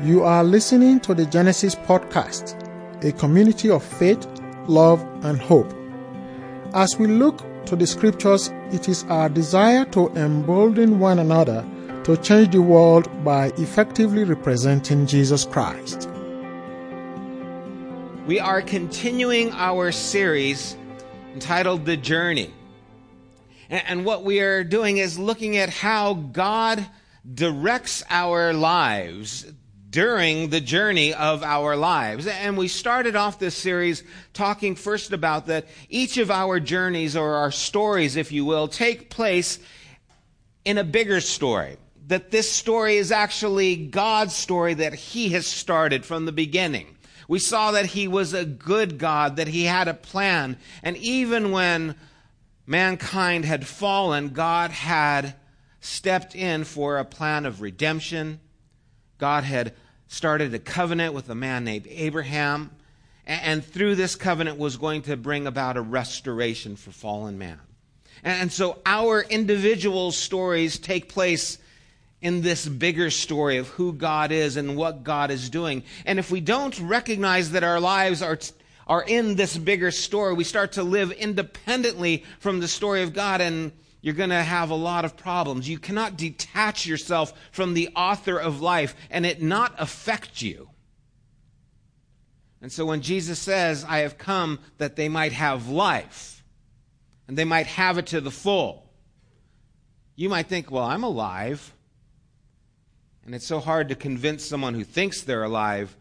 You are listening to the Genesis Podcast, a community of faith, love, and hope. As we look to the scriptures, it is our desire to embolden one another to change the world by effectively representing Jesus Christ. We are continuing our series entitled The Journey. And what we are doing is looking at how God directs our lives during the journey of our lives. And we started off this series talking first about that each of our journeys or our stories, if you will, take place in a bigger story. That this story is actually God's story that He has started from the beginning. We saw that He was a good God, that He had a plan. And even when mankind had fallen, God had stepped in for a plan of redemption. God had started a covenant with a man named Abraham, and through this covenant was going to bring about a restoration for fallen man. And so our individual stories take place in this bigger story of who God is and what God is doing. And if we don't recognize that our lives are, are in this bigger story, we start to live independently from the story of God and you're going to have a lot of problems. You cannot detach yourself from the author of life and it not affect you. And so when Jesus says, I have come that they might have life and they might have it to the full, you might think, well, I'm alive. And it's so hard to convince someone who thinks they're alive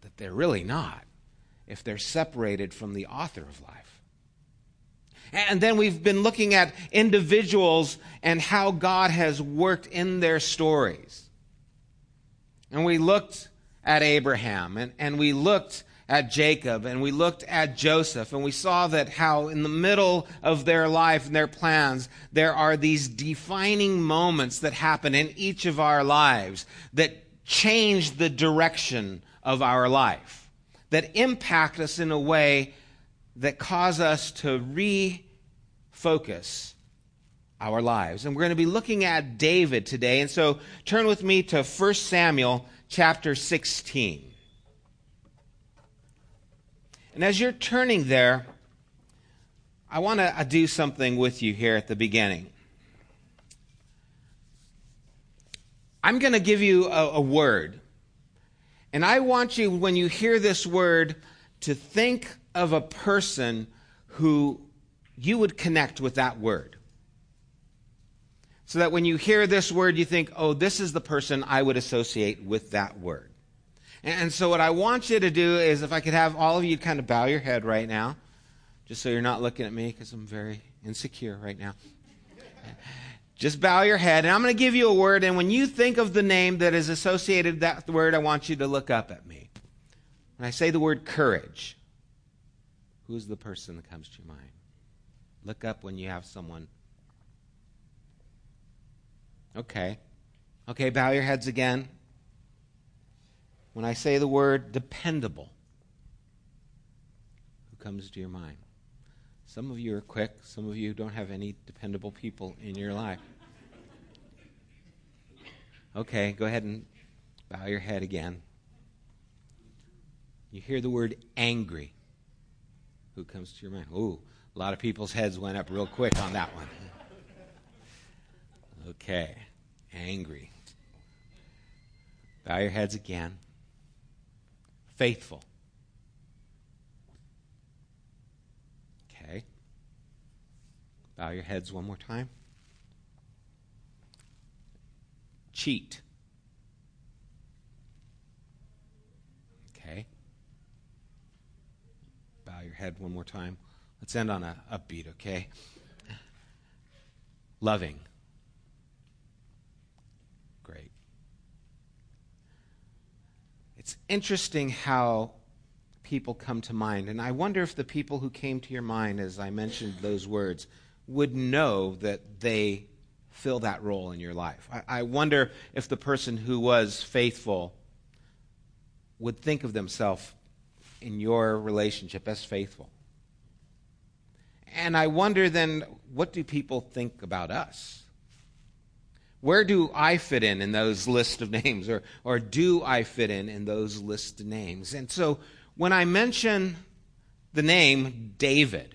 that they're really not if they're separated from the author of life. And then we've been looking at individuals and how God has worked in their stories. And we looked at Abraham and, and we looked at Jacob and we looked at Joseph and we saw that how in the middle of their life and their plans, there are these defining moments that happen in each of our lives that change the direction of our life, that impact us in a way that cause us to refocus our lives. And we're going to be looking at David today. And so turn with me to 1 Samuel chapter 16. And as you're turning there, I want to do something with you here at the beginning. I'm going to give you a, a word. And I want you, when you hear this word, to think of a person who you would connect with that word. So that when you hear this word, you think, oh, this is the person I would associate with that word. And so, what I want you to do is, if I could have all of you kind of bow your head right now, just so you're not looking at me because I'm very insecure right now. Just bow your head, and I'm going to give you a word. And when you think of the name that is associated with that word, I want you to look up at me. When I say the word courage, who's the person that comes to your mind? Look up when you have someone. Okay. Okay, bow your heads again. When I say the word dependable, who comes to your mind? Some of you are quick, some of you don't have any dependable people in your life. Okay, go ahead and bow your head again. You hear the word angry. Who comes to your mind? Ooh, a lot of people's heads went up real quick on that one. Okay, angry. Bow your heads again. Faithful. Okay. Bow your heads one more time. Cheat. Okay. Bow your head one more time. Let's end on a upbeat, okay? Loving. Great. It's interesting how people come to mind, and I wonder if the people who came to your mind as I mentioned those words would know that they fill that role in your life. I, I wonder if the person who was faithful would think of themselves in your relationship as faithful. And I wonder then, what do people think about us? Where do I fit in in those list of names? Or, or do I fit in in those list of names? And so when I mention the name David,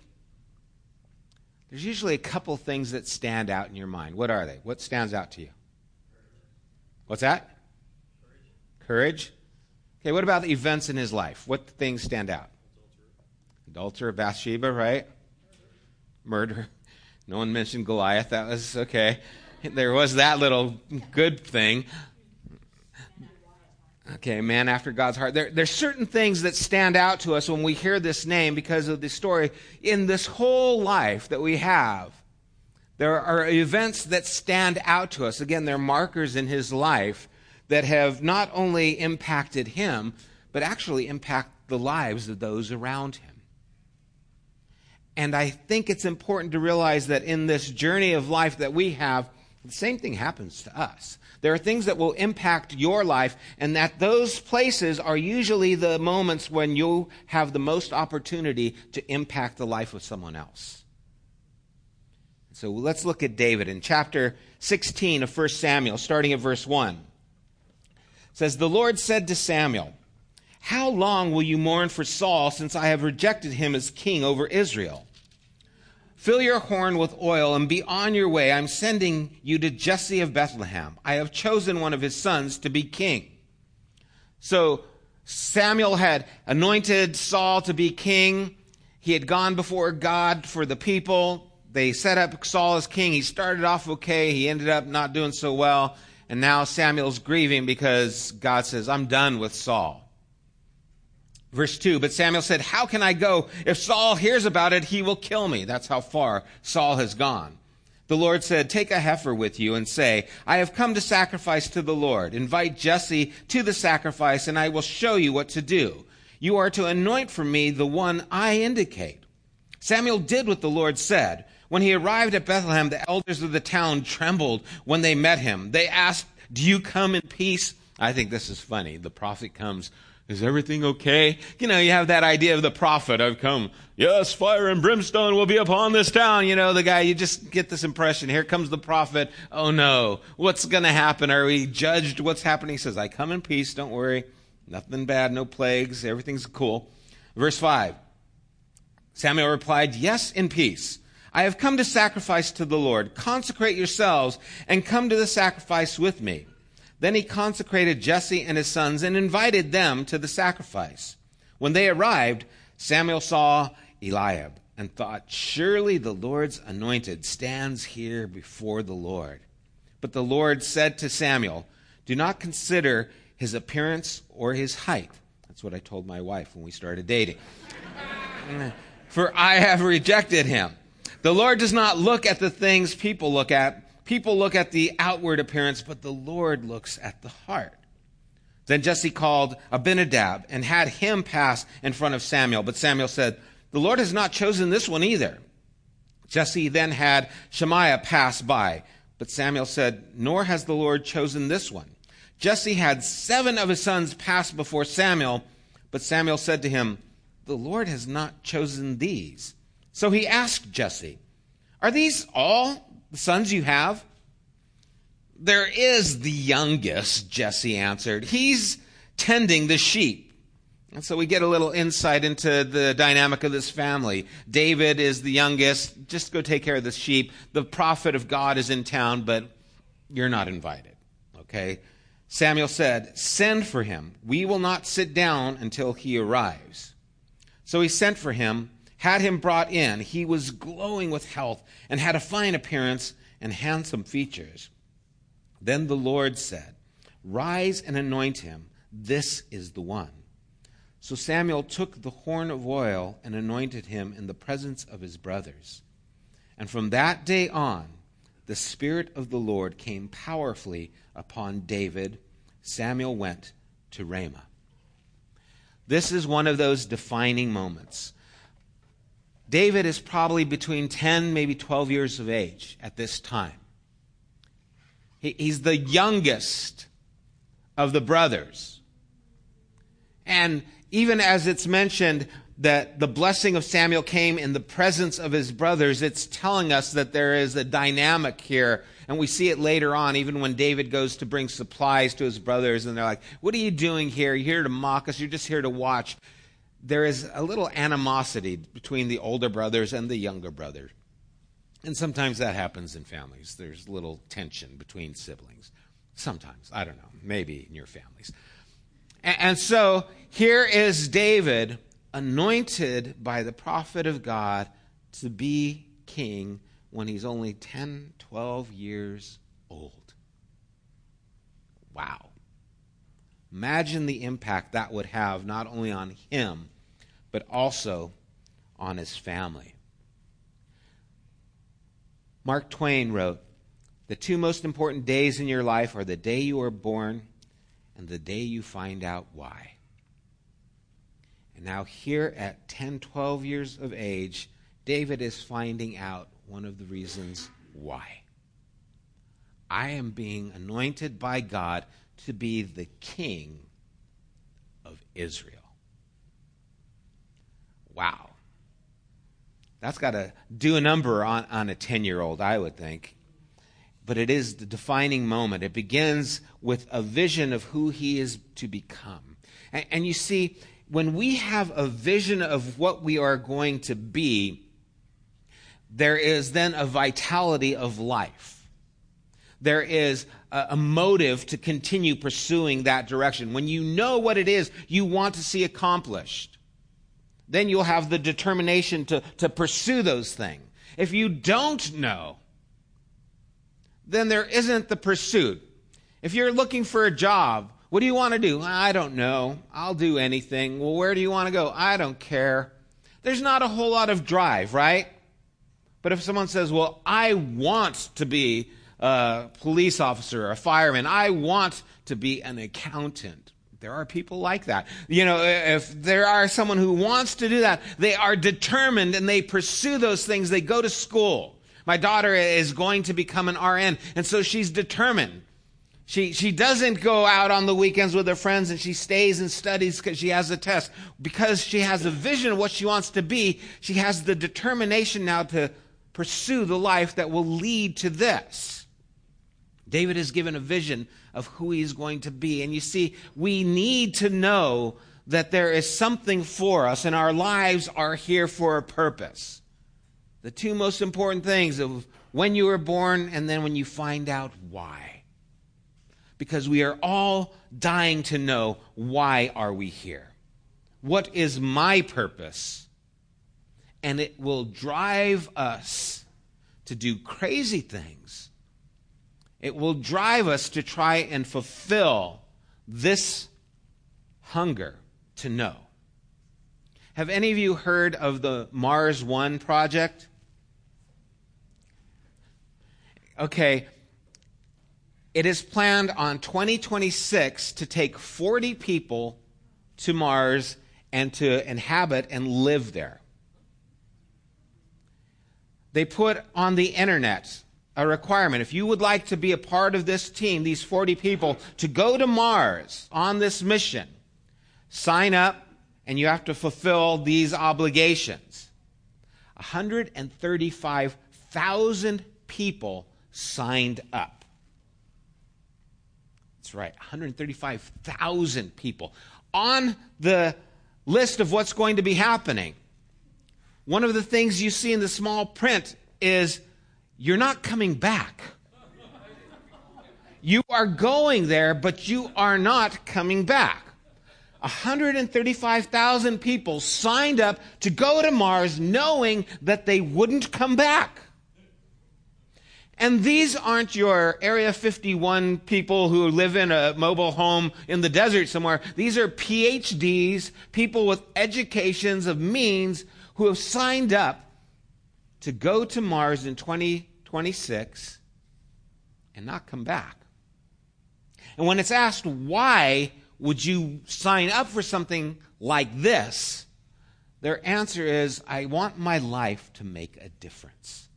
there's usually a couple things that stand out in your mind. What are they? What stands out to you? What's that? Courage. Okay, what about the events in his life? What things stand out? Adulterer of Bathsheba, right? Murder. No one mentioned Goliath. That was okay. There was that little good thing. Okay, man after God's heart. There, there's certain things that stand out to us when we hear this name because of the story. In this whole life that we have, there are events that stand out to us. Again, they're markers in his life that have not only impacted him, but actually impact the lives of those around him. And I think it's important to realize that in this journey of life that we have, the same thing happens to us. There are things that will impact your life, and that those places are usually the moments when you have the most opportunity to impact the life of someone else. So let's look at David in chapter 16 of 1 Samuel, starting at verse 1. It says, The Lord said to Samuel, How long will you mourn for Saul, since I have rejected him as king over Israel? Fill your horn with oil and be on your way. I'm sending you to Jesse of Bethlehem. I have chosen one of his sons to be king. So Samuel had anointed Saul to be king. He had gone before God for the people. They set up Saul as king. He started off okay. He ended up not doing so well. And now Samuel's grieving because God says, I'm done with Saul. Verse 2 But Samuel said, How can I go? If Saul hears about it, he will kill me. That's how far Saul has gone. The Lord said, Take a heifer with you and say, I have come to sacrifice to the Lord. Invite Jesse to the sacrifice, and I will show you what to do. You are to anoint for me the one I indicate. Samuel did what the Lord said. When he arrived at Bethlehem, the elders of the town trembled when they met him. They asked, Do you come in peace? I think this is funny. The prophet comes is everything okay? You know, you have that idea of the prophet. I've come. Yes, fire and brimstone will be upon this town. You know, the guy, you just get this impression. Here comes the prophet. Oh no. What's going to happen? Are we judged? What's happening? He says, I come in peace. Don't worry. Nothing bad. No plagues. Everything's cool. Verse 5. Samuel replied, Yes, in peace. I have come to sacrifice to the Lord. Consecrate yourselves and come to the sacrifice with me. Then he consecrated Jesse and his sons and invited them to the sacrifice. When they arrived, Samuel saw Eliab and thought, Surely the Lord's anointed stands here before the Lord. But the Lord said to Samuel, Do not consider his appearance or his height. That's what I told my wife when we started dating. For I have rejected him. The Lord does not look at the things people look at People look at the outward appearance, but the Lord looks at the heart. Then Jesse called Abinadab and had him pass in front of Samuel. But Samuel said, The Lord has not chosen this one either. Jesse then had Shammah pass by. But Samuel said, Nor has the Lord chosen this one. Jesse had seven of his sons pass before Samuel. But Samuel said to him, The Lord has not chosen these. So he asked Jesse, Are these all the sons you have? There is the youngest, Jesse answered. He's tending the sheep. And so we get a little insight into the dynamic of this family. David is the youngest. Just go take care of the sheep. The prophet of God is in town, but you're not invited. Okay? Samuel said, Send for him. We will not sit down until he arrives. So he sent for him had him brought in, he was glowing with health and had a fine appearance and handsome features. Then the Lord said, Rise and anoint him. This is the one. So Samuel took the horn of oil and anointed him in the presence of his brothers. And from that day on, the Spirit of the Lord came powerfully upon David. Samuel went to Ramah. This is one of those defining moments David is probably between 10, maybe 12 years of age at this time. he's the youngest of the brothers. And even as it's mentioned, that the blessing of Samuel came in the presence of his brothers, it's telling us that there is a dynamic here. And we see it later on, even when David goes to bring supplies to his brothers, and they're like, What are you doing here? You're here to mock us. You're just here to watch. There is a little animosity between the older brothers and the younger brother. And sometimes that happens in families. There's little tension between siblings. Sometimes. I don't know. Maybe in your families. And so here is David anointed by the prophet of God to be king when he's only 10, 12 years old. Wow. Imagine the impact that would have not only on him, but also on his family. Mark Twain wrote The two most important days in your life are the day you are born and the day you find out why. And now, here at 10, 12 years of age, David is finding out one of the reasons why. I am being anointed by God to be the king of Israel. Wow. That's got to do a number on, on a 10 year old, I would think. But it is the defining moment. It begins with a vision of who he is to become. And, and you see, when we have a vision of what we are going to be, there is then a vitality of life. There is a, motive to continue pursuing that direction. When you know what it is you want to see accomplished, then you'll have the determination to, to pursue those things. If you don't know, then there isn't the pursuit. If you're looking for a job, what do you want to do? I don't know. I'll do anything. Well, where do you want to go? I don't care. There's not a whole lot of drive, right? But if someone says, well, I want to be a police officer or a fireman, I want to be an accountant. There are people like that. You know, if there are someone who wants to do that, they are determined and they pursue those things. They go to school. My daughter is going to become an RN, and so she's determined. She, she doesn't go out on the weekends with her friends and she stays and studies because she has a test. Because she has a vision of what she wants to be, she has the determination now to pursue the life that will lead to this. David is given a vision of who he's going to be. And you see, we need to know that there is something for us and our lives are here for a purpose. The two most important things of when you were born and then when you find out why because we are all dying to know why are we here? What is my purpose? And it will drive us to do crazy things. It will drive us to try and fulfill this hunger to know. Have any of you heard of the Mars One project? Okay, it is planned on 2026 to take 40 people to Mars and to inhabit and live there. They put on the internet a requirement. If you would like to be a part of this team, these 40 people, to go to Mars on this mission, sign up and you have to fulfill these obligations. 135,000 people signed up. That's right, 135,000 people on the list of what's going to be happening. One of the things you see in the small print is you're not coming back. You are going there, but you are not coming back. 135,000 people signed up to go to Mars knowing that they wouldn't come back. And these aren't your Area 51 people who live in a mobile home in the desert somewhere. These are PhDs, people with educations of means who have signed up to go to Mars in 2026 and not come back. And when it's asked, why would you sign up for something like this? Their answer is, I want my life to make a difference.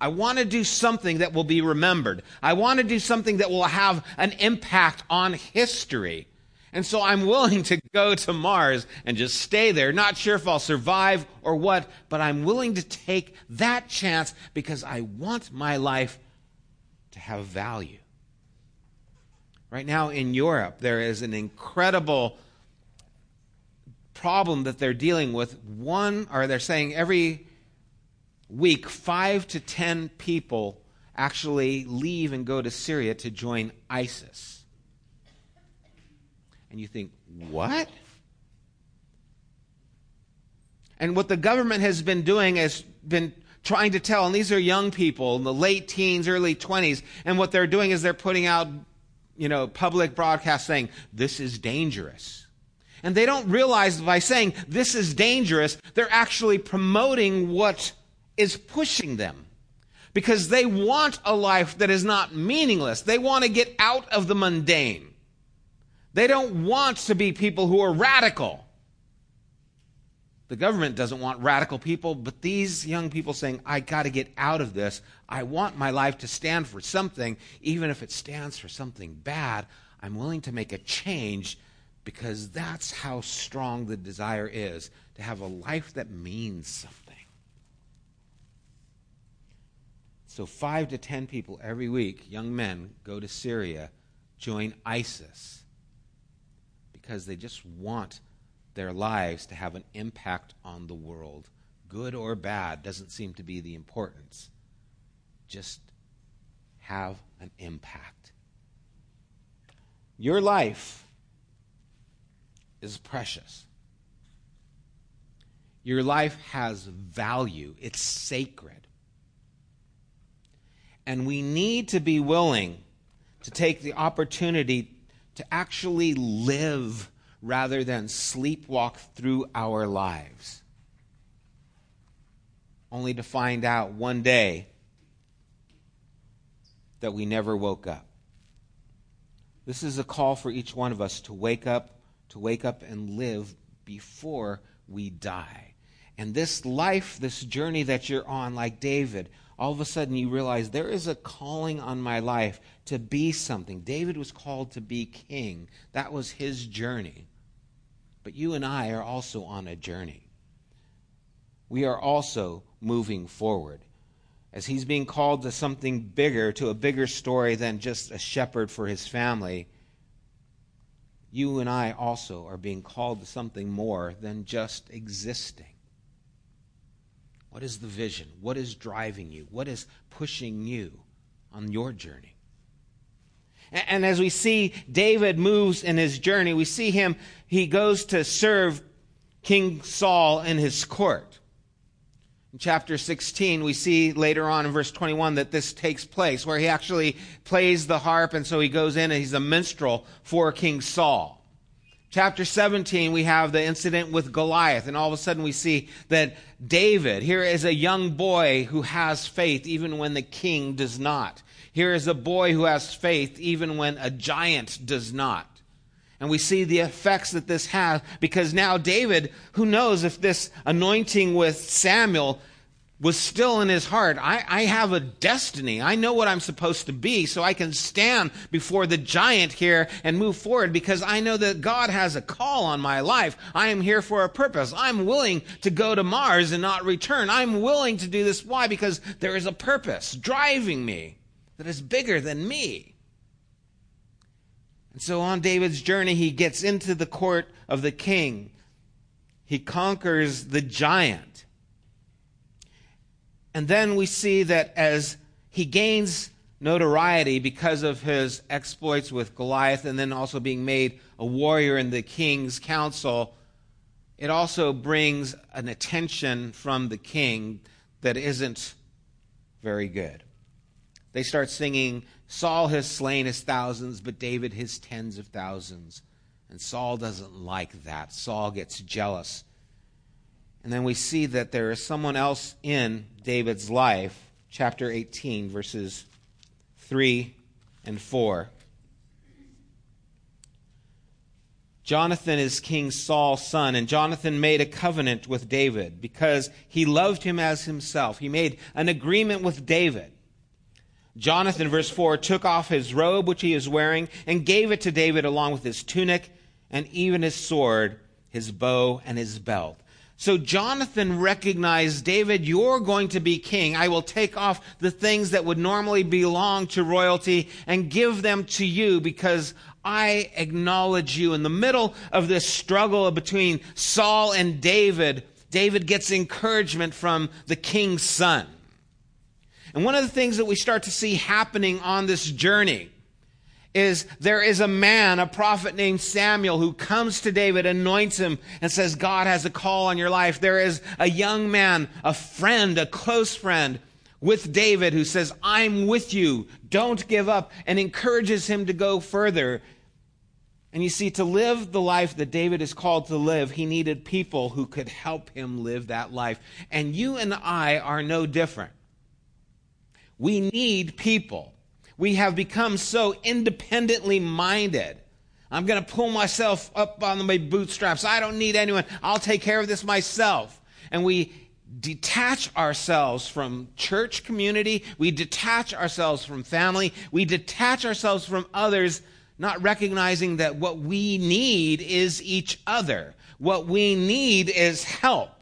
I want to do something that will be remembered. I want to do something that will have an impact on history. And so I'm willing to go to Mars and just stay there. Not sure if I'll survive or what, but I'm willing to take that chance because I want my life to have value. Right now in Europe, there is an incredible problem that they're dealing with. One, or they're saying every week, five to ten people actually leave and go to Syria to join ISIS. And you think, what? And what the government has been doing has been trying to tell, and these are young people in the late teens, early 20s, and what they're doing is they're putting out, you know, public broadcast saying, this is dangerous. And they don't realize by saying this is dangerous, they're actually promoting what is pushing them. Because they want a life that is not meaningless. They want to get out of the mundane. They don't want to be people who are radical. The government doesn't want radical people, but these young people saying, I got to get out of this. I want my life to stand for something, even if it stands for something bad. I'm willing to make a change because that's how strong the desire is to have a life that means something. So, five to ten people every week, young men, go to Syria, join ISIS, because they just want their lives to have an impact on the world. Good or bad doesn't seem to be the importance. Just have an impact. Your life is precious. Your life has value, it's sacred. And we need to be willing to take the opportunity to actually live rather than sleepwalk through our lives. Only to find out one day that we never woke up. This is a call for each one of us to wake up, to wake up and live before we die. And this life, this journey that you're on, like David, all of a sudden you realize there is a calling on my life to be something. David was called to be king, that was his journey. But you and I are also on a journey. We are also moving forward. As he's being called to something bigger, to a bigger story than just a shepherd for his family, you and I also are being called to something more than just existing. What is the vision? What is driving you? What is pushing you on your journey? And as we see David moves in his journey, we see him, he goes to serve King Saul in his court. In chapter 16, we see later on in verse 21 that this takes place, where he actually plays the harp, and so he goes in and he's a minstrel for King Saul. Chapter 17, we have the incident with Goliath, and all of a sudden we see that David, here is a young boy who has faith even when the king does not. Here is a boy who has faith even when a giant does not. And we see the effects that this has because now David, who knows if this anointing with Samuel was still in his heart. I, I, have a destiny. I know what I'm supposed to be, so I can stand before the giant here and move forward because I know that God has a call on my life. I am here for a purpose. I'm willing to go to Mars and not return. I'm willing to do this. Why? Because there is a purpose driving me that is bigger than me. And so on David's journey, he gets into the court of the king. He conquers the giant. And then we see that as he gains notoriety because of his exploits with Goliath and then also being made a warrior in the king's council, it also brings an attention from the king that isn't very good. They start singing, Saul has slain his thousands, but David his tens of thousands. And Saul doesn't like that. Saul gets jealous. And then we see that there is someone else in David's life, chapter 18, verses 3 and 4. Jonathan is King Saul's son, and Jonathan made a covenant with David because he loved him as himself. He made an agreement with David. Jonathan, verse 4, took off his robe which he was wearing and gave it to David along with his tunic and even his sword, his bow, and his belt. So Jonathan recognized, David, you're going to be king. I will take off the things that would normally belong to royalty and give them to you because I acknowledge you. In the middle of this struggle between Saul and David, David gets encouragement from the king's son. And one of the things that we start to see happening on this journey is there is a man, a prophet named Samuel, who comes to David, anoints him, and says, God has a call on your life. There is a young man, a friend, a close friend with David who says, I'm with you. Don't give up, and encourages him to go further. And you see, to live the life that David is called to live, he needed people who could help him live that life. And you and I are no different. We need people we have become so independently minded. I'm going to pull myself up on my bootstraps. I don't need anyone. I'll take care of this myself. And we detach ourselves from church community. We detach ourselves from family. We detach ourselves from others, not recognizing that what we need is each other. What we need is help.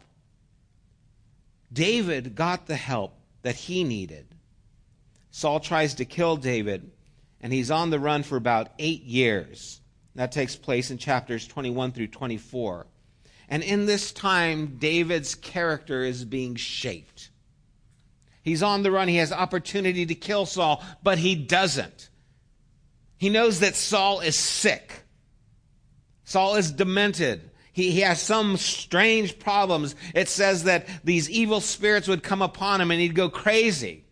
David got the help that he needed. Saul tries to kill David, and he's on the run for about eight years. That takes place in chapters 21 through 24. And in this time, David's character is being shaped. He's on the run. He has opportunity to kill Saul, but he doesn't. He knows that Saul is sick. Saul is demented. He, he has some strange problems. It says that these evil spirits would come upon him and he'd go crazy.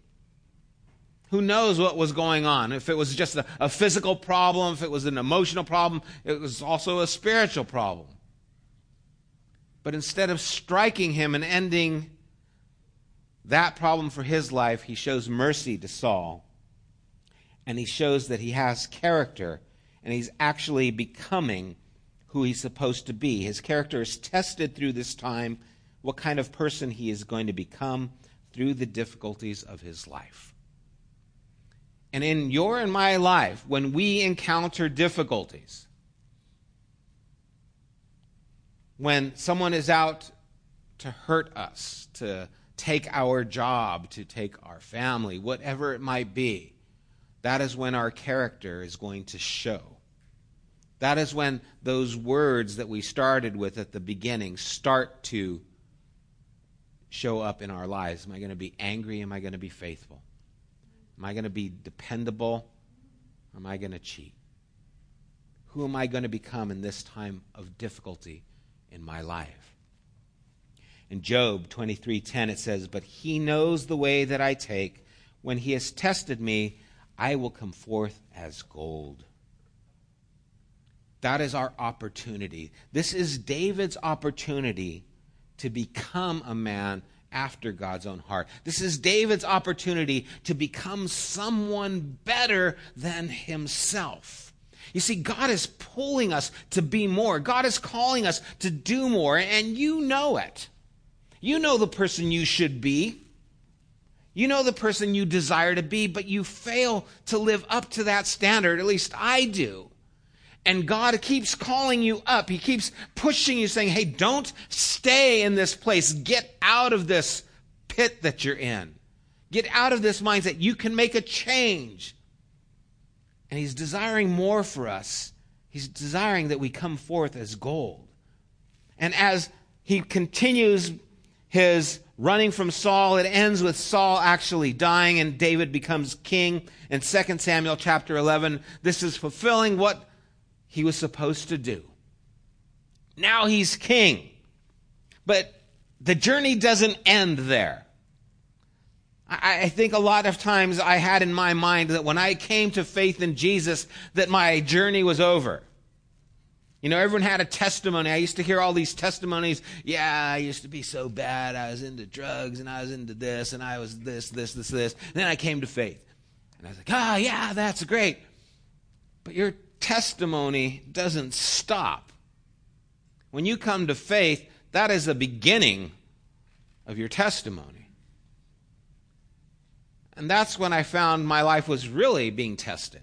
Who knows what was going on? If it was just a, a, physical problem, if it was an emotional problem, it was also a spiritual problem. But instead of striking him and ending that problem for his life, he shows mercy to Saul. And he shows that he has character and he's actually becoming who he's supposed to be. His character is tested through this time, what kind of person he is going to become through the difficulties of his life. And in your and my life, when we encounter difficulties, when someone is out to hurt us, to take our job, to take our family, whatever it might be, that is when our character is going to show. That is when those words that we started with at the beginning start to show up in our lives. Am I going to be angry? Am I going to be faithful? Am I going to be dependable? Or am I going to cheat? Who am I going to become in this time of difficulty in my life? In Job 23:10 it says, "But he knows the way that I take; when he has tested me, I will come forth as gold." That is our opportunity. This is David's opportunity to become a man after God's own heart. This is David's opportunity to become someone better than himself. You see, God is pulling us to be more. God is calling us to do more, and you know it. You know the person you should be. You know the person you desire to be, but you fail to live up to that standard. At least I do. And God keeps calling you up. He keeps pushing you, saying, Hey, don't stay in this place. Get out of this pit that you're in. Get out of this mindset. You can make a change. And He's desiring more for us. He's desiring that we come forth as gold. And as He continues his running from Saul, it ends with Saul actually dying and David becomes king in 2 Samuel chapter 11. This is fulfilling what he was supposed to do. Now he's king. But the journey doesn't end there. I, I, think a lot of times I had in my mind that when I came to faith in Jesus, that my journey was over. You know, everyone had a testimony. I used to hear all these testimonies. Yeah, I used to be so bad. I was into drugs and I was into this and I was this, this, this, this. And then I came to faith. And I was like, oh, yeah, that's great. But your testimony doesn't stop. When you come to faith, that is the beginning of your testimony. And that's when I found my life was really being tested.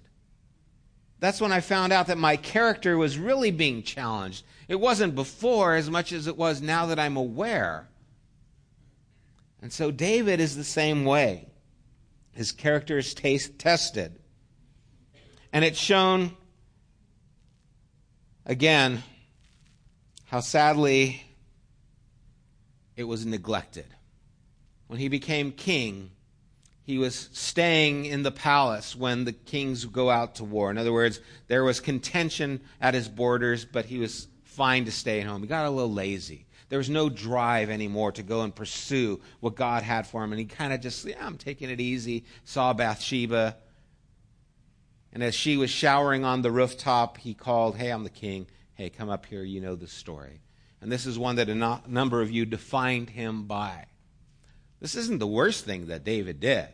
That's when I found out that my character was really being challenged. It wasn't before as much as it was now that I'm aware. And so David is the same way. His character is tested. And it's shown, again, how sadly it was neglected. When he became king, he was staying in the palace when the kings go out to war. In other words, there was contention at his borders, but he was fine to stay at home. He got a little lazy. There was no drive anymore to go and pursue what God had for him. And he kind of just, yeah, I'm taking it easy. Saw Bathsheba. And as she was showering on the rooftop, he called, Hey, I'm the king. Hey, come up here. You know the story. And this is one that a no- number of you defined him by. This isn't the worst thing that David did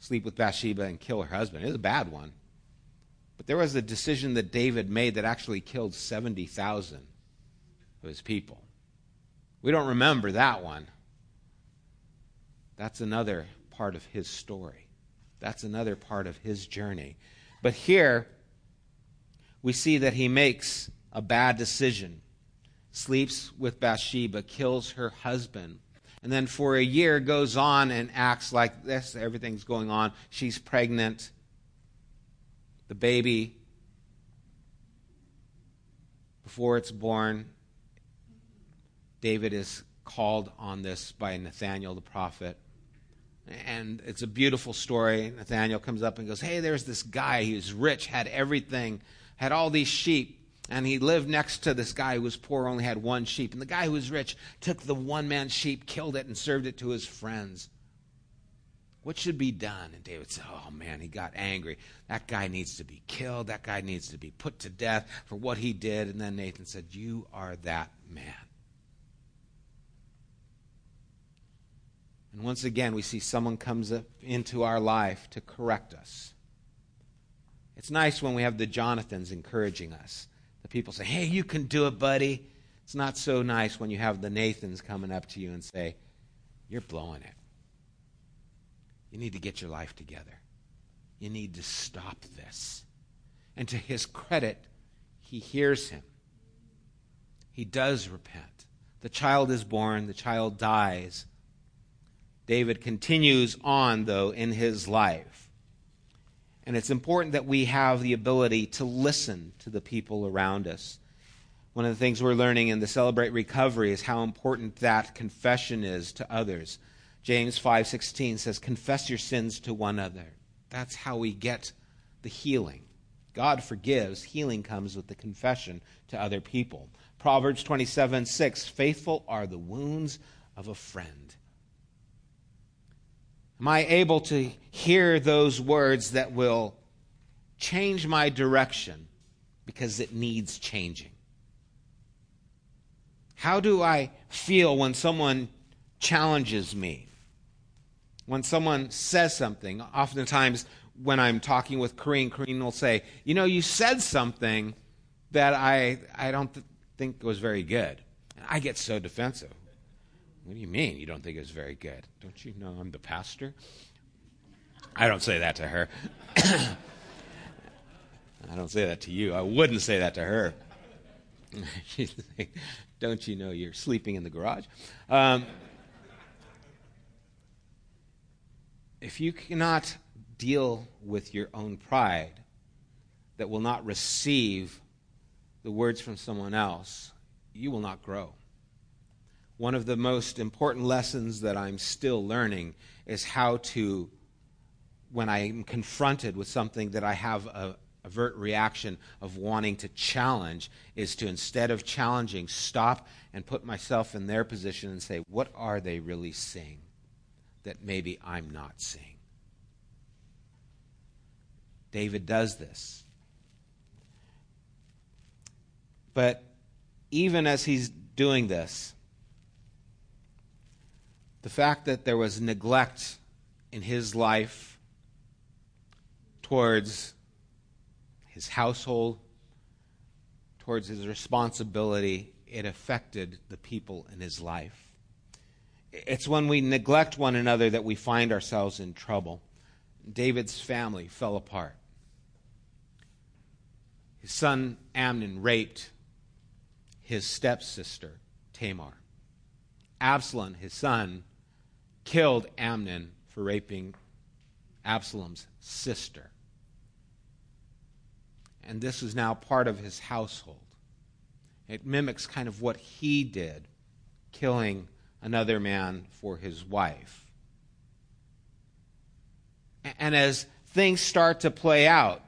sleep with Bathsheba and kill her husband. It was a bad one. But there was a decision that David made that actually killed 70,000 of his people. We don't remember that one. That's another part of his story. That's another part of his journey. But here, we see that he makes a bad decision, sleeps with Bathsheba, kills her husband. And then for a year goes on and acts like this. Everything's going on. She's pregnant. The baby before it's born david is called on this by nathaniel the prophet and it's a beautiful story nathaniel comes up and goes hey there's this guy who's rich had everything had all these sheep and he lived next to this guy who was poor, only had one sheep. And the guy who was rich took the one man sheep, killed it, and served it to his friends. What should be done? And David said, Oh man, he got angry. That guy needs to be killed. That guy needs to be put to death for what he did. And then Nathan said, You are that man. And once again, we see someone comes up into our life to correct us. It's nice when we have the Jonathans encouraging us The people say, hey, you can do it, buddy. It's not so nice when you have the Nathans coming up to you and say, you're blowing it. You need to get your life together. You need to stop this. And to his credit, he hears him. He does repent. The child is born, the child dies. David continues on, though, in his life. And it's important that we have the ability to listen to the people around us. One of the things we're learning in the Celebrate Recovery is how important that confession is to others. James 5:16 says confess your sins to one another. That's how we get the healing. God forgives, healing comes with the confession to other people. Proverbs 27:6 faithful are the wounds of a friend. Am I able to hear those words that will change my direction because it needs changing? How do I feel when someone challenges me? When someone says something, oftentimes when I'm talking with Corrine, Corrine will say, You know, you said something that I, I don't th- think was very good. And I get so defensive. What do you mean you don't think it's very good? Don't you know I'm the pastor? I don't say that to her. I don't say that to you. I wouldn't say that to her. She's like, don't you know you're sleeping in the garage? Um, if you cannot deal with your own pride that will not receive the words from someone else, you will not grow one of the most important lessons that I'm still learning is how to, when I'm confronted with something that I have a avert reaction of wanting to challenge, is to instead of challenging, stop and put myself in their position and say, what are they really seeing that maybe I'm not seeing? David does this. But even as he's doing this, the fact that there was neglect in his life towards his household, towards his responsibility, it affected the people in his life. It's when we neglect one another that we find ourselves in trouble. David's family fell apart. his son Amnon raped his stepsister, Tamar. Absalom, his son, killed Amnon for raping Absalom's sister. And this is now part of his household. It mimics kind of what he did, killing another man for his wife. And as things start to play out,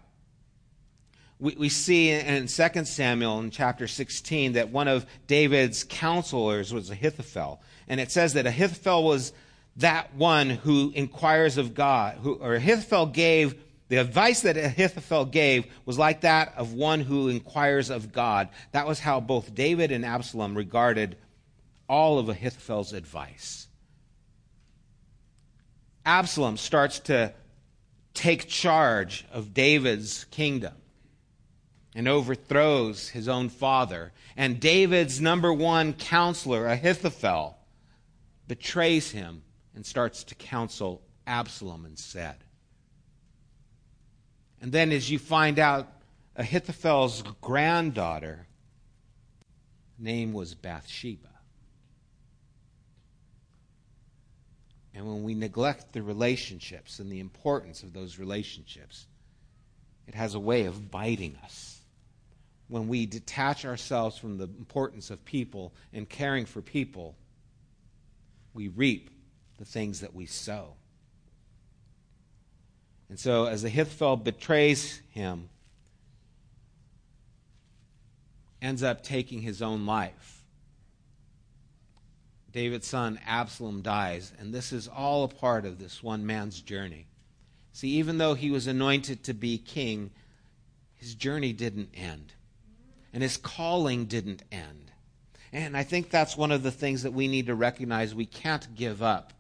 we, we see in 2 Samuel in chapter 16 that one of David's counselors was Ahithophel. And it says that Ahithophel was that one who inquires of God, who, or Ahithophel gave, the advice that Ahithophel gave was like that of one who inquires of God. That was how both David and Absalom regarded all of Ahithophel's advice. Absalom starts to take charge of David's kingdom and overthrows his own father. And David's number one counselor, Ahithophel, betrays him and starts to counsel Absalom instead. And then, as you find out, Ahithophel's granddaughter name was Bathsheba. And when we neglect the relationships and the importance of those relationships, it has a way of biting us. When we detach ourselves from the importance of people and caring for people, we reap the things that we sow. And so, as Ahithophel betrays him, ends up taking his own life. David's son Absalom dies, and this is all a part of this one man's journey. See, even though he was anointed to be king, his journey didn't end, and his calling didn't end. And I think that's one of the things that we need to recognize. We can't give up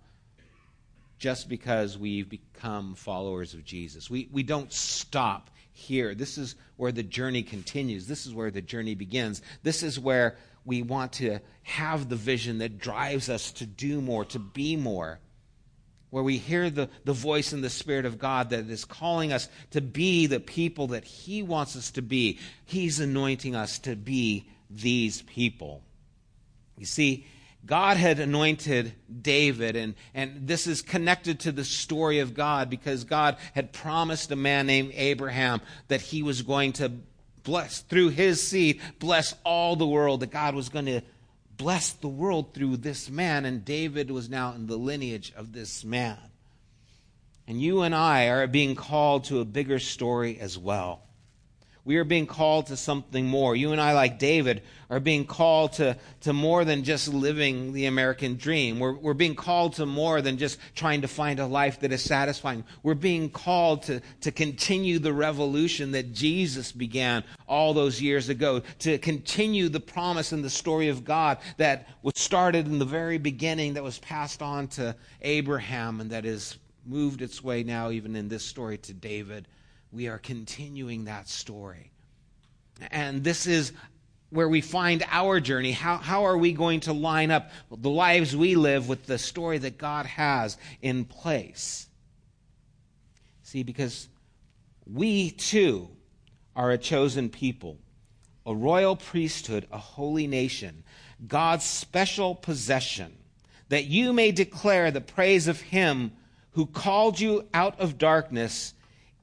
just because we've become followers of Jesus. We, we don't stop here. This is where the journey continues. This is where the journey begins. This is where we want to have the vision that drives us to do more, to be more. Where we hear the, the voice and the Spirit of God that is calling us to be the people that He wants us to be. He's anointing us to be these people. You see, God had anointed David, and, and this is connected to the story of God because God had promised a man named Abraham that he was going to bless, through his seed, bless all the world, that God was going to bless the world through this man, and David was now in the lineage of this man. And you and I are being called to a bigger story as well. We are being called to something more. You and I, like David, are being called to, to more than just living the American dream. We're, we're being called to more than just trying to find a life that is satisfying. We're being called to, to continue the revolution that Jesus began all those years ago, to continue the promise and the story of God that was started in the very beginning, that was passed on to Abraham, and that has moved its way now, even in this story, to David we are continuing that story. And this is where we find our journey. How, how are we going to line up the lives we live with the story that God has in place? See, because we too are a chosen people, a royal priesthood, a holy nation, God's special possession, that you may declare the praise of Him who called you out of darkness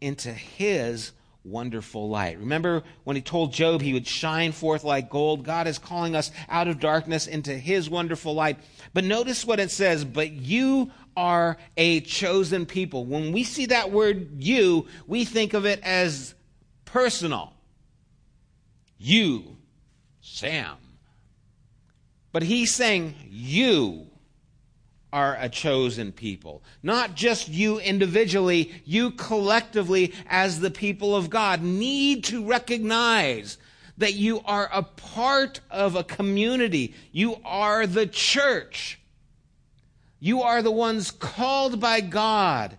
into his wonderful light. Remember when he told Job he would shine forth like gold? God is calling us out of darkness into his wonderful light. But notice what it says, but you are a chosen people. When we see that word you, we think of it as personal. You, Sam. But he's saying you are a chosen people. Not just you individually, you collectively, as the people of God, need to recognize that you are a part of a community. You are the church. You are the ones called by God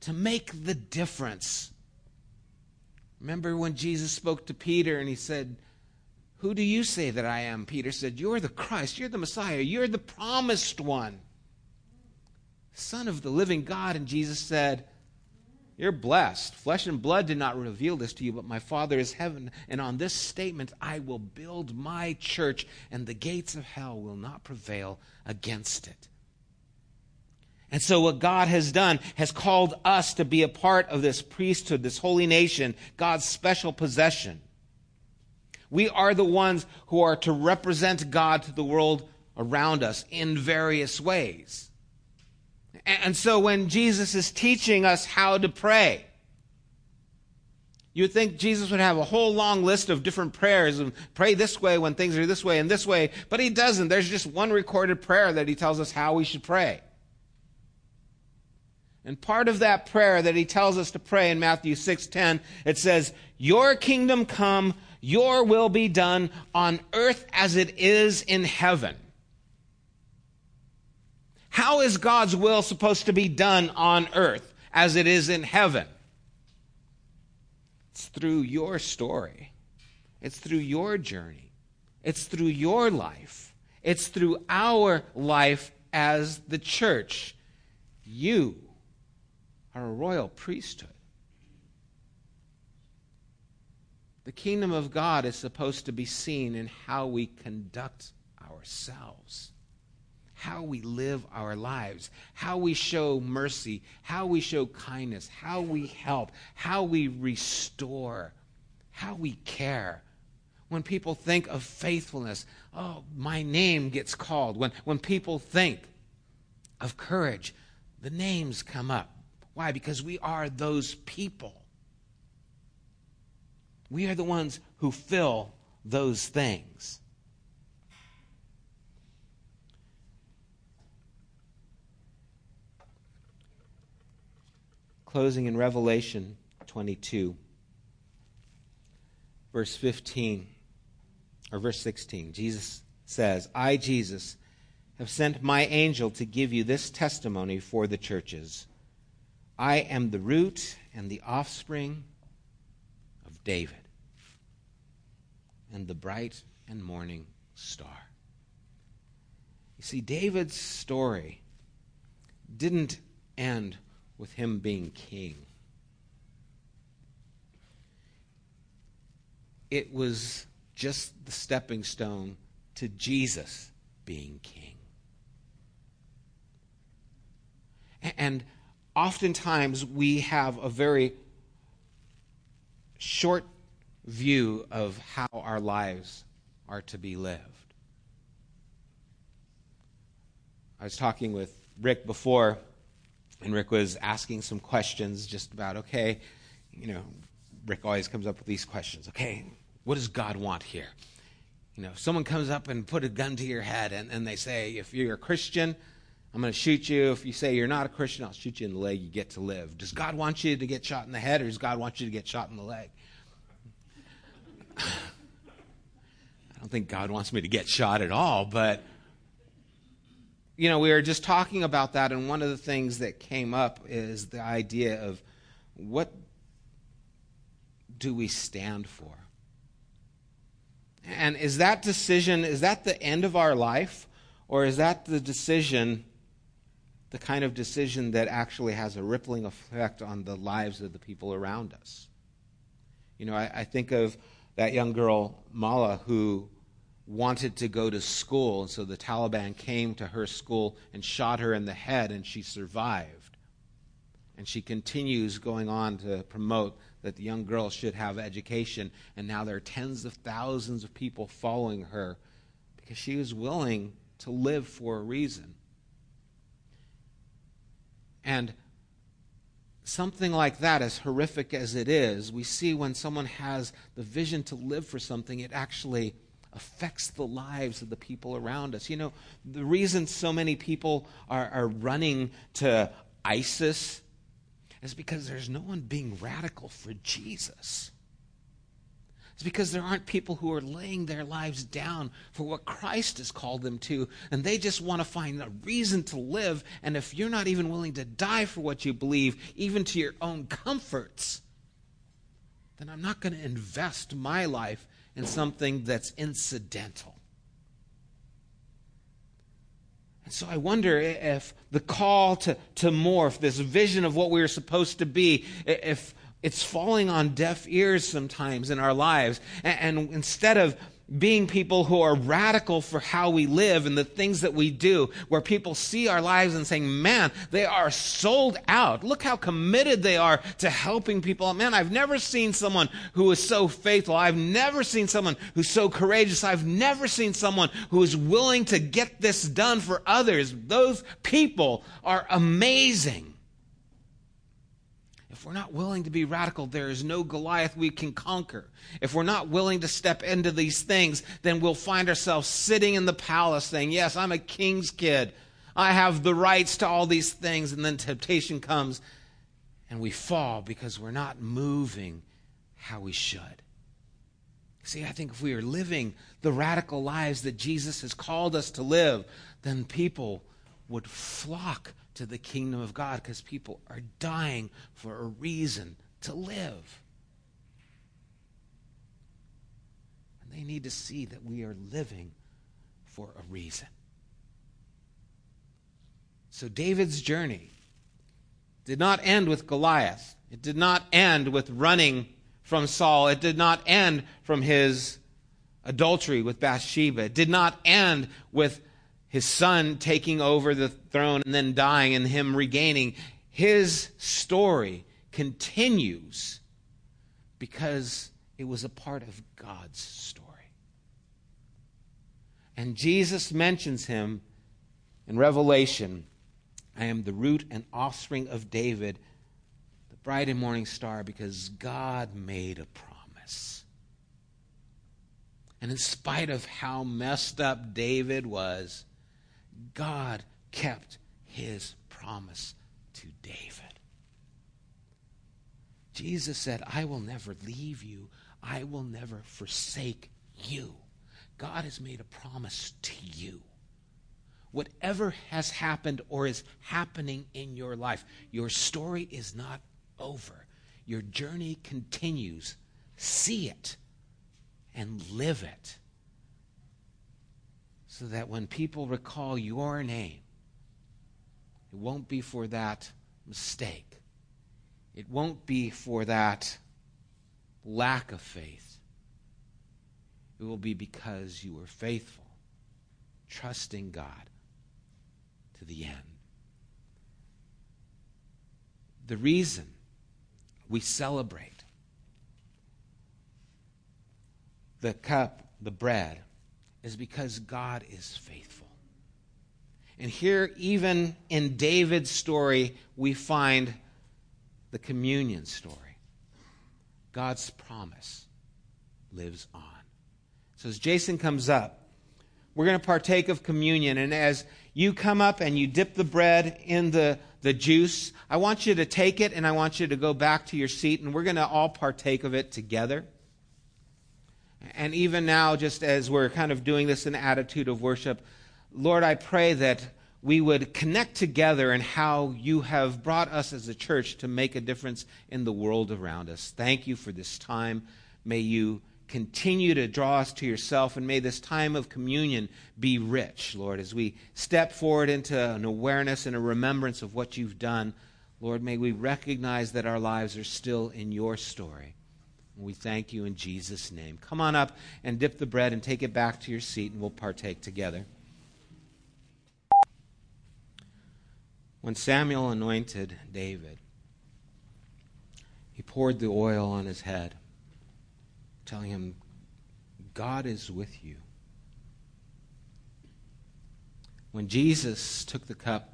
to make the difference. Remember when Jesus spoke to Peter and he said, who do you say that I am? Peter said, You're the Christ. You're the Messiah. You're the promised one, Son of the living God. And Jesus said, You're blessed. Flesh and blood did not reveal this to you, but my Father is heaven. And on this statement, I will build my church, and the gates of hell will not prevail against it. And so, what God has done has called us to be a part of this priesthood, this holy nation, God's special possession. We are the ones who are to represent God to the world around us in various ways. And so when Jesus is teaching us how to pray, You'd think Jesus would have a whole long list of different prayers and pray this way when things are this way and this way, but he doesn't. There's just one recorded prayer that he tells us how we should pray. And part of that prayer that he tells us to pray in Matthew 6:10, it says, "Your kingdom come, your will be done on earth as it is in heaven." How is God's will supposed to be done on earth as it is in heaven? It's through your story. It's through your journey. It's through your life. It's through our life as the church. You are a royal priesthood. The kingdom of God is supposed to be seen in how we conduct ourselves how we live our lives, how we show mercy, how we show kindness, how we help, how we restore, how we care. When people think of faithfulness, oh, my name gets called. When, when people think of courage, the names come up. Why? Because we are those people. We are the ones who fill those things. closing in Revelation 22, verse 15, or verse 16. Jesus says, I, Jesus, have sent my angel to give you this testimony for the churches. I am the root and the offspring of David and the bright and morning star. You see, David's story didn't end with him being king. It was just the stepping stone to Jesus being king. And oftentimes we have a very short view of how our lives are to be lived. I was talking with Rick before and Rick was asking some questions just about, okay, you know, Rick always comes up with these questions. Okay, what does God want here? You know, if someone comes up and put a gun to your head and, and they say, if you're a Christian, I'm going to shoot you. If you say you're not a Christian, I'll shoot you in the leg. You get to live. Does God want you to get shot in the head or does God want you to get shot in the leg? I don't think God wants me to get shot at all, but you know, we were just talking about that, and one of the things that came up is the idea of what do we stand for? And is that decision, is that the end of our life? Or is that the decision, the kind of decision that actually has a rippling effect on the lives of the people around us? You know, I, I think of that young girl, Mala, who wanted to go to school, and so the Taliban came to her school and shot her in the head, and she survived. And she continues going on to promote that the young girl should have education, and now there are tens of thousands of people following her because she was willing to live for a reason. And something like that, as horrific as it is, we see when someone has the vision to live for something, it actually affects the lives of the people around us. You know, the reason so many people are, are running to ISIS is because there's no one being radical for Jesus. It's because there aren't people who are laying their lives down for what Christ has called them to, and they just want to find a reason to live. And if you're not even willing to die for what you believe, even to your own comforts, then I'm not going to invest my life in something that's incidental. And so I wonder if the call to, to morph, this vision of what we're supposed to be, if it's falling on deaf ears sometimes in our lives. And, instead of being people who are radical for how we live and the things that we do, where people see our lives and saying, man, they are sold out. Look how committed they are to helping people. Man, I've never seen someone who is so faithful. I've never seen someone who's so courageous. I've never seen someone who is willing to get this done for others. Those people are amazing. If we're not willing to be radical, there is no Goliath we can conquer. If we're not willing to step into these things, then we'll find ourselves sitting in the palace saying, Yes, I'm a king's kid. I have the rights to all these things. And then temptation comes and we fall because we're not moving how we should. See, I think if we are living the radical lives that Jesus has called us to live, then people would flock to the kingdom of God because people are dying for a reason to live. And they need to see that we are living for a reason. So David's journey did not end with Goliath. It did not end with running from Saul. It did not end from his adultery with Bathsheba. It did not end with his son taking over the throne and then dying and him regaining. His story continues because it was a part of God's story. And Jesus mentions him in Revelation I am the root and offspring of David, the bright and morning star, because God made a promise. And in spite of how messed up David was, God kept his promise to David. Jesus said, I will never leave you, I will never forsake you. God has made a promise to you. Whatever has happened or is happening in your life, your story is not over. Your journey continues. See it and live it so that when people recall your name, it won't be for that mistake. It won't be for that lack of faith. It will be because you were faithful, trusting God to the end. The reason we celebrate the cup, the bread, is because God is faithful. And here, even in David's story, we find the communion story. God's promise lives on. So as Jason comes up, we're going to partake of communion. And as you come up and you dip the bread in the, the juice, I want you to take it and I want you to go back to your seat and we're going to all partake of it together. And even now, just as we're kind of doing this in attitude of worship, Lord, I pray that we would connect together in how you have brought us as a church to make a difference in the world around us. Thank you for this time. May you continue to draw us to yourself, and may this time of communion be rich, Lord, as we step forward into an awareness and a remembrance of what you've done. Lord, may we recognize that our lives are still in your story. We thank you in Jesus' name. Come on up and dip the bread and take it back to your seat, and we'll partake together. When Samuel anointed David, he poured the oil on his head, telling him, God is with you. When Jesus took the cup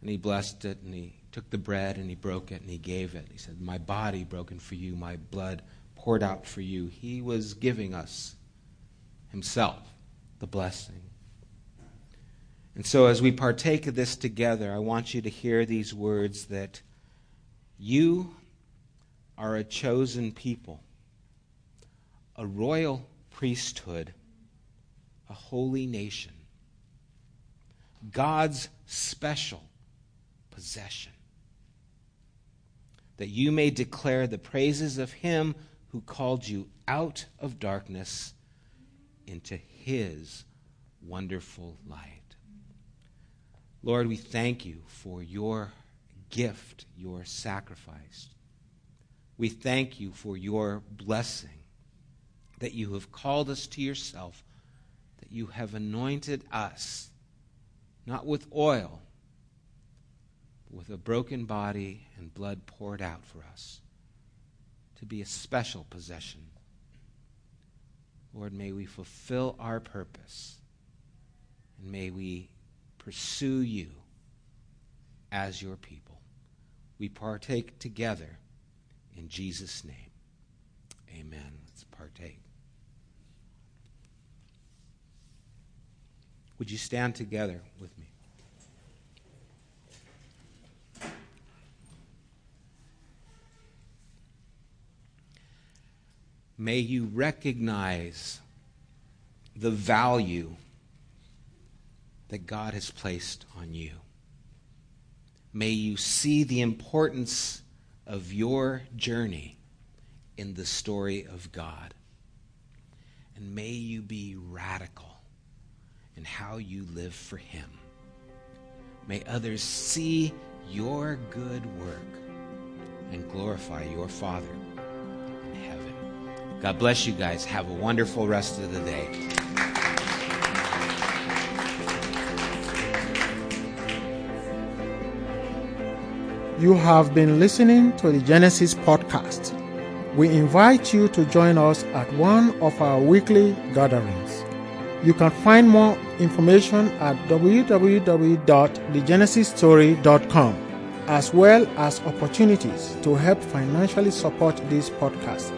and he blessed it and he took the bread and he broke it and he gave it. He said, My body broken for you, my blood poured out for you. He was giving us himself the blessing. And so, as we partake of this together, I want you to hear these words that you are a chosen people, a royal priesthood, a holy nation, God's special possession that you may declare the praises of him who called you out of darkness into his wonderful light. Lord, we thank you for your gift, your sacrifice. We thank you for your blessing, that you have called us to yourself, that you have anointed us, not with oil, with a broken body and blood poured out for us, to be a special possession. Lord, may we fulfill our purpose, and may we pursue you as your people. We partake together in Jesus' name. Amen. Let's partake. Would you stand together with me? May you recognize the value that God has placed on you. May you see the importance of your journey in the story of God. And may you be radical in how you live for Him. May others see your good work and glorify your Father. God bless you guys. Have a wonderful rest of the day. You have been listening to the Genesis podcast. We invite you to join us at one of our weekly gatherings. You can find more information at www.thegenesisstory.com as well as opportunities to help financially support this podcast.